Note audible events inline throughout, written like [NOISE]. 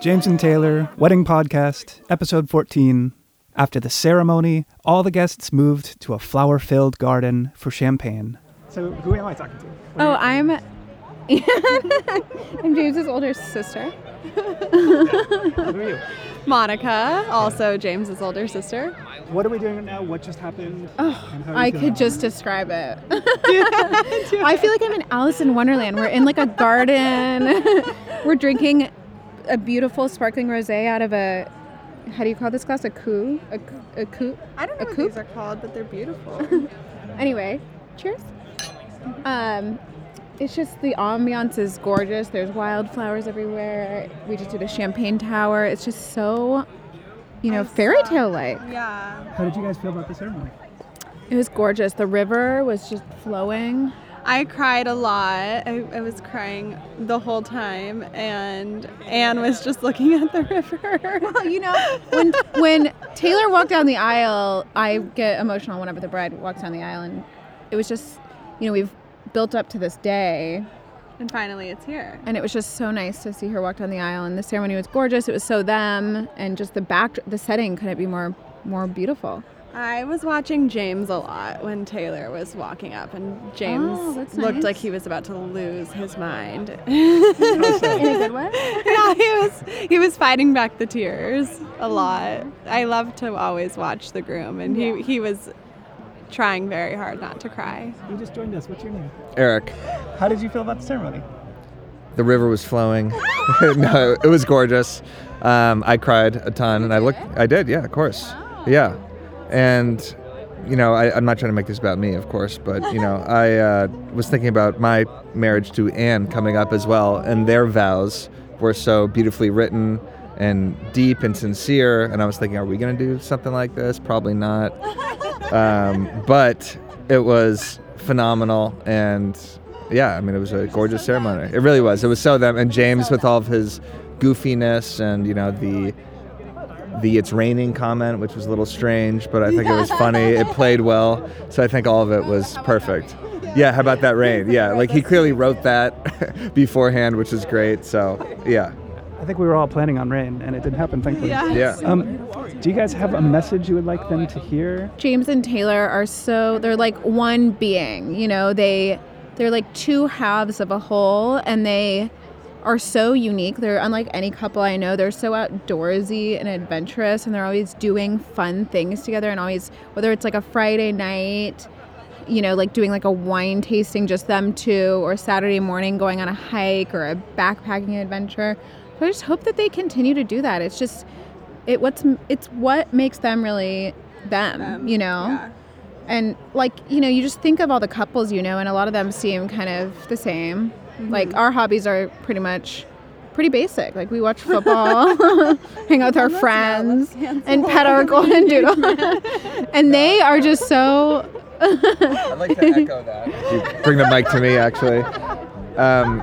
James and Taylor, Wedding Podcast, Episode 14. After the ceremony, all the guests moved to a flower filled garden for champagne. So, who am I talking to? Oh, I'm. [LAUGHS] I'm James's older sister. Who are you? Monica, also James's older sister. What are we doing right now? What just happened? Oh, And how are you I could just describe it. [LAUGHS] [LAUGHS] I feel like I'm in Alice in Wonderland. We're in like a garden. [LAUGHS] We're drinking a beautiful sparkling rosé out of a. How do you call this glass? A coup? A, a coup? I don't know A what coupe? these are called, but they're beautiful. Anyway, cheers. Um, it's just the ambiance is gorgeous. There's wildflowers everywhere. We just did a champagne tower. It's just so, you know, fairy tale like. yeah. How did you guys feel about the ceremony? It was gorgeous. The river was just flowing. I cried a lot. I, I was crying the whole time, and Anne was just looking at the [LAUGHS] river. Well, you know, when when Taylor walked down the aisle, I get emotional whenever the bride walks down the aisle, and it was just, you know, we've built up to this day, and finally, it's here. and it was just so nice to see her walk down the aisle. And the ceremony was gorgeous. It was so them, and just the back, the setting couldn't be more more beautiful. I was watching James a lot when Taylor was walking up, and James Oh, that's looked nice. like he was about to lose his mind. [LAUGHS] In a good way. [LAUGHS] yeah, he was he was fighting back the tears a lot. I love to always watch the groom, and he he was trying very hard not to cry. You just joined us. What's your name? Eric, How did you feel about the ceremony? the river was flowing. [LAUGHS] no, it was gorgeous. Um, I cried a ton, and I looked. I did, yeah, of course, yeah. And you know, I, I'm not trying to make this about me, of course, but you know, [LAUGHS] I uh, was thinking about my marriage to Anne coming up as well, and their vows were so beautifully written and deep and sincere. And I was thinking, are we going to do something like this? Probably not. [LAUGHS] Um, but it was phenomenal and yeah i mean it was a gorgeous ceremony. It really was. It was so them and james with all of his goofiness and you know the the it's raining comment which was a little strange but i think it was funny. It played well. So i think all of it was perfect. Yeah how about that rain? Yeah like he clearly wrote that [LAUGHS] beforehand which is great. So yeah I think we were all planning on rain, and it didn't happen, thankfully. yeah Um, do you guys have a message you would like them to hear? James and Taylor are so they're like one being, you know, they they're like two halves of a whole and they are so unique. They're unlike any couple I know. They're so outdoorsy and adventurous and they're always doing fun things together and always whether it's like a Friday night, you know, like doing like a wine tasting just them two or Saturday morning going on a hike or a backpacking adventure. So I just hope that they continue to do that. It's just it what's it's what makes them really them, you know Yeah. and like you know you just think of all the couples you know and a lot of them seem kind of the same like our hobbies are pretty much pretty basic like we watch football [LAUGHS] [LAUGHS] hang out with our friends and pet our golden [LAUGHS] doodle and they are just so I'd like to echo that. You bring the mic to me, actually. Um,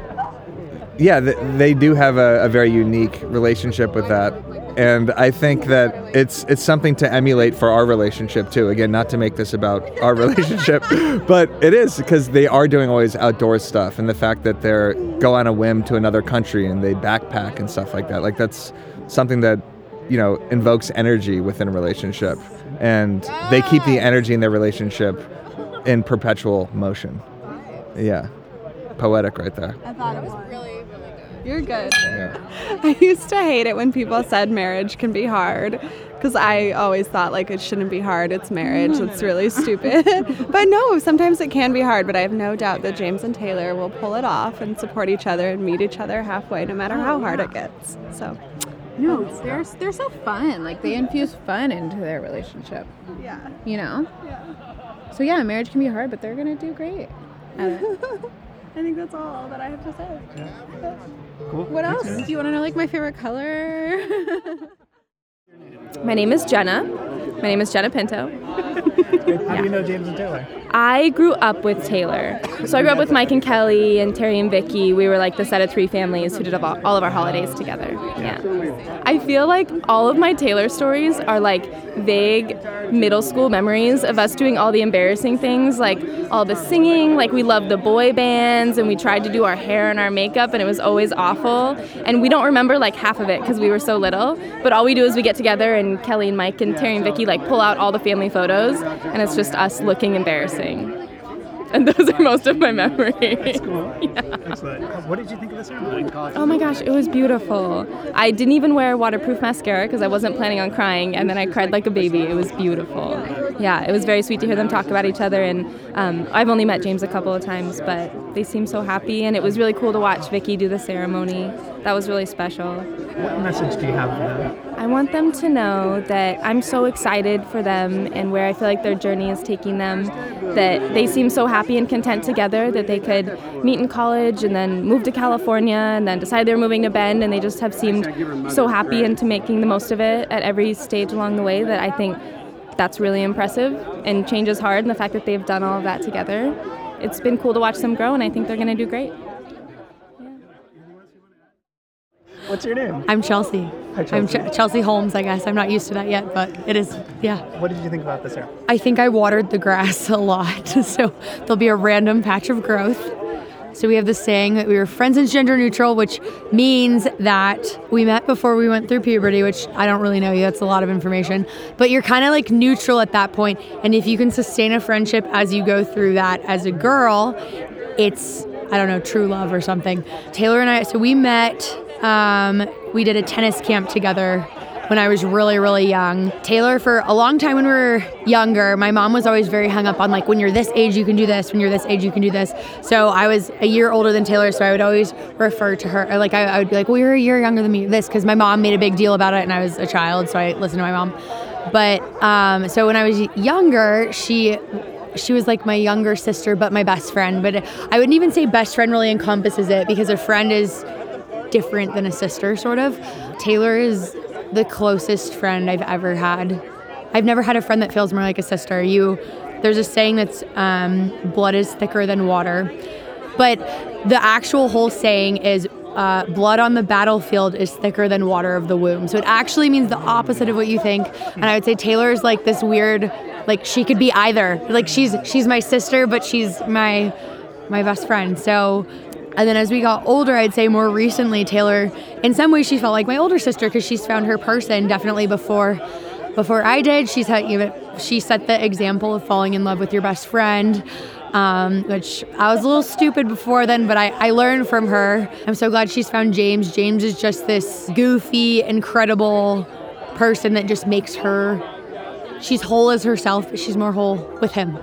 yeah, th- they do have a, a very unique relationship with that, and I think that it's it's something to emulate for our relationship too. Again, not to make this about our [LAUGHS] relationship, but it is because they are doing always outdoor stuff, and the fact that they're go on a whim to another country and they backpack and stuff like that, like that's something that you know invokes energy within a relationship, and they keep the energy in their relationship in perpetual motion. Yeah, poetic right there. I thought it was really. You're good. Yeah. [LAUGHS] I used to hate it when people said marriage can be hard because I always thought like it shouldn't be hard. It's marriage. It's really stupid. [LAUGHS] but no, sometimes it can be hard. But I have no doubt that James and Taylor will pull it off and support each other and meet each other halfway, no matter oh, how hard it gets. So no they're they're so fun like they infuse fun into their relationship yeah. you know Yeah. so yeah marriage can be hard but they're gonna do great. [LAUGHS] I think that's all that I have to say. Cool. what else do you want to know like my favorite color [LAUGHS] My name is Jenna. My name is Jenna Pinto. [LAUGHS] How do you know James and Taylor? I grew up with Taylor. So I grew up with Mike and Kelly and Terry and Vicky. We were like the set of three families who did all of our holidays together. Yeah. I feel like all of my Taylor stories are like vague middle school memories of us doing all the embarrassing things, like all the singing, like we loved the boy bands and we tried to do our hair and our makeup and it was always awful. And we don't remember like half of it because we were so little. But all we do is we get together and Kelly and Mike and Terry and Vicky like pull out all the family photos and it's just us looking embarrassing. And those are most of my memories. That's cool. [LAUGHS] yeah. Excellent. What did you think of the ceremony? Oh my gosh, it was beautiful. I didn't even wear waterproof mascara because I wasn't planning on crying, and then I cried like a baby. It was beautiful. Yeah, it was very sweet to hear them talk about each other. And um, I've only met James a couple of times, but they seemed so happy, and it was really cool to watch Vicky do the ceremony. That was really special. What message do you have for them? I want them to know that I'm so excited for them and where I feel like their journey is taking them. That they seem so happy and content together that they could meet in college and then move to California and then decide they were moving to Bend and they just have seemed so happy into making the most of it at every stage along the way that I think that's really impressive and change is hard and the fact that they've done all of that together. It's been cool to watch them grow and I think they're going to do great. What's your name? I'm Chelsea. Hi, I'm Chelsea. Ch- Chelsea Holmes, I guess. I'm not used to that yet, but it is, yeah. What did you think about this ceremony? I think I watered the grass [LAUGHS] a lot, [LAUGHS] so there'll be a random patch of growth. So we have this saying that we were friends and gender neutral, which means that we met before we went through puberty, which I don't really know you. That's a lot of information. But you're kind of like neutral at that point. And if you can sustain a friendship as you go through that as a girl, it's, I don't know, true love or something. Taylor and I, so we met, um, we did a tennis camp together when I was really, really young. Taylor, for a long time when we were younger, my mom was always very hung up on like, when you're this age, you can do this. When you're this age, you can do this. So I was a year older than Taylor, so I would always refer to her, like, I, I would be like, well, you're a year younger than me, this, because my mom made a big deal about it and I was a child, so I listened to my mom. But um, so when I was younger, she she was like my younger sister, but my best friend. But I wouldn't even say best friend really encompasses it because a friend is different than a sister, sort of. Taylor is the closest friend I've ever had. I've never had a friend that feels more like a sister. You, there's a saying that's um, blood is thicker than water, but the actual whole saying is uh, blood on the battlefield is thicker than water of the womb. So it actually means the opposite of what you think. And I would say Taylor is like this weird, like she could be either. Like she's she's my sister, but she's my my best friend. So and then as we got older, I'd say more recently, Taylor, in some ways, she felt like my older sister because she's found her person definitely before, before I did. She's had, know, she set the example of falling in love with your best friend, um, which I was a little stupid before then, but I, I learned from her. I'm so glad she's found James. James is just this goofy, incredible person that just makes her. She's whole as herself, but she's more whole with him.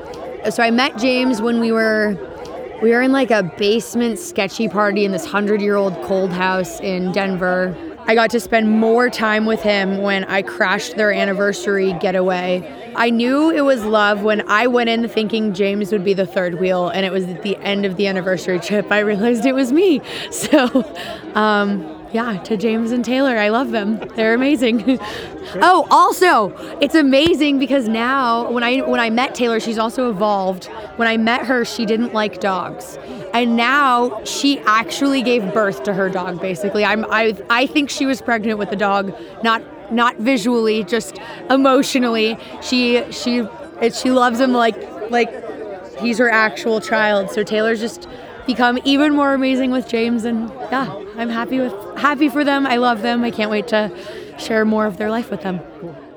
So I met James when we were we were in like a basement sketchy party in this hundred year old cold house in Denver. I got to spend more time with him when I crashed their anniversary getaway. I knew it was love when I went in thinking James would be the third wheel, and it was at the end of the anniversary trip I realized it was me. [LAUGHS] So, um, yeah, to James and Taylor, I love them. They're amazing. [LAUGHS] oh, also, it's amazing because now when I when I met Taylor, she's also evolved. When I met her, she didn't like dogs. And now she actually gave birth to her dog basically. I'm I I think she was pregnant with the dog, not not visually, just emotionally. She she it, she loves him like like he's her actual child. So Taylor's just become even more amazing with James and yeah, I'm happy with happy for them. I love them. I can't wait to share more of their life with them. Cool.